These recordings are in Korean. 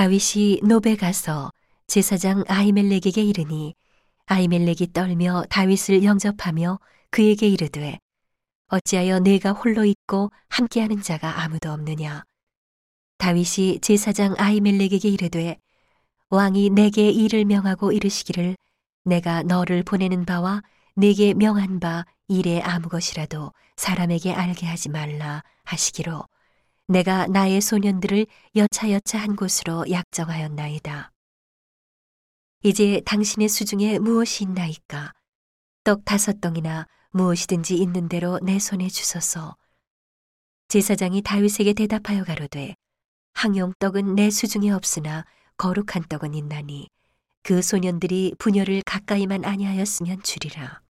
다윗이 노베 가서 제사장 아히멜렉에게 이르니 아히멜렉이 떨며 다윗을 영접하며 그에게 이르되 어찌하여 내가 홀로 있고 함께하는 자가 아무도 없느냐? 다윗이 제사장 아히멜렉에게 이르되 왕이 내게 일을 명하고 이르시기를 내가 너를 보내는 바와 내게 명한 바 일에 아무 것이라도 사람에게 알게 하지 말라 하시기로 내가 나의 소년들을 여차여차 한 곳으로 약정하였나이다. 이제 당신의 수중에 무엇이 있나이까? 떡 다섯 덩이나 무엇이든지 있는 대로 내 손에 주소서. 제사장이 다윗에게 대답하여 가로되 항용 떡은 내 수중에 없으나 거룩한 떡은 있나니 그 소년들이 분열을 가까이만 아니하였으면 주리라.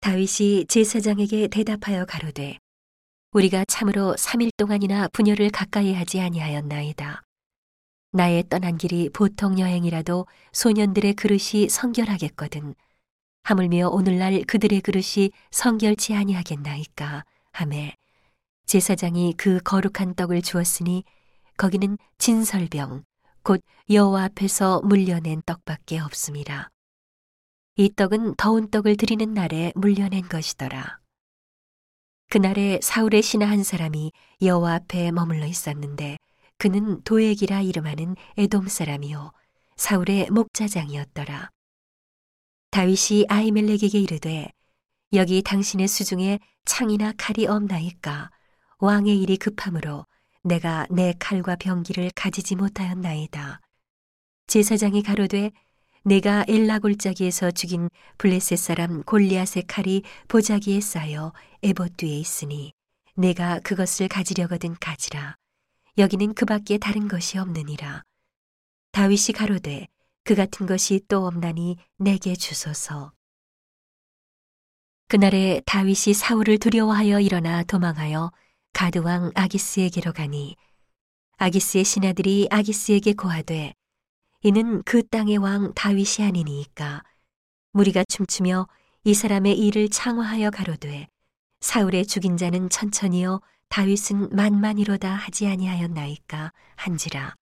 다윗이 제사장에게 대답하여 가로되 우리가 참으로 3일 동안이나 분열을 가까이 하지 아니하였나이다. 나의 떠난 길이 보통 여행이라도 소년들의 그릇이 성결하겠거든. 하물며 오늘날 그들의 그릇이 성결치 아니하겠나이까 하매 제사장이 그 거룩한 떡을 주었으니 거기는 진설병 곧 여호와 앞에서 물려낸 떡밖에 없습니다. 이 떡은 더운 떡을 드리는 날에 물려낸 것이더라. 그날에 사울의 신하 한 사람이 여호와 앞에 머물러 있었는데 그는 도액이라 이름하는 에돔 사람이요 사울의 목자장이었더라. 다윗이 아이멜렉에게 이르되 여기 당신의 수중에 창이나 칼이 없나이까 왕의 일이 급함으로 내가 내 칼과 병기를 가지지 못하였나이다. 제사장이 가로되 내가 엘라 골짜기에서 죽인 블레셋 사람 골리앗의 칼이 보자기에 쌓여 에봇 뒤에 있으니 내가 그것을 가지려거든 가지라. 여기는 그밖에 다른 것이 없느니라. 다윗이 가로되 그 같은 것이 또 없나니 내게 주소서. 그날에 다윗이 사울을 두려워하여 일어나 도망하여 가드왕 아기스에게로 가니 아기스의 신하들이 아기스에게 고하되 이는 그 땅의 왕 다윗이 아니니까. 무리가 춤추며 이 사람의 일을 창화하여 가로되 사울의 죽인 자는 천천히요 다윗은 만만이로다 하지 아니하였나이까 한지라.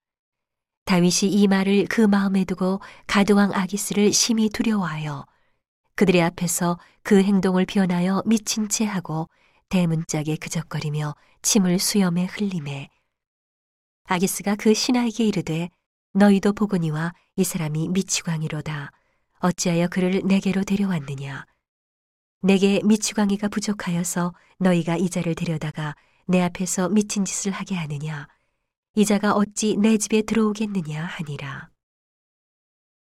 다윗이 이 말을 그 마음에 두고 가드왕 아기스를 심히 두려워하여 그들의 앞에서 그 행동을 변하여 미친 채 하고 대문짝에 그적거리며 침을 수염에 흘림에 아기스가 그 신하에게 이르되 너희도 보거니와 이 사람이 미치광이로다. 어찌하여 그를 내게로 데려왔느냐? 내게 미치광이가 부족하여서 너희가 이 자를 데려다가 내 앞에서 미친 짓을 하게 하느냐? 이 자가 어찌 내 집에 들어오겠느냐 하니라.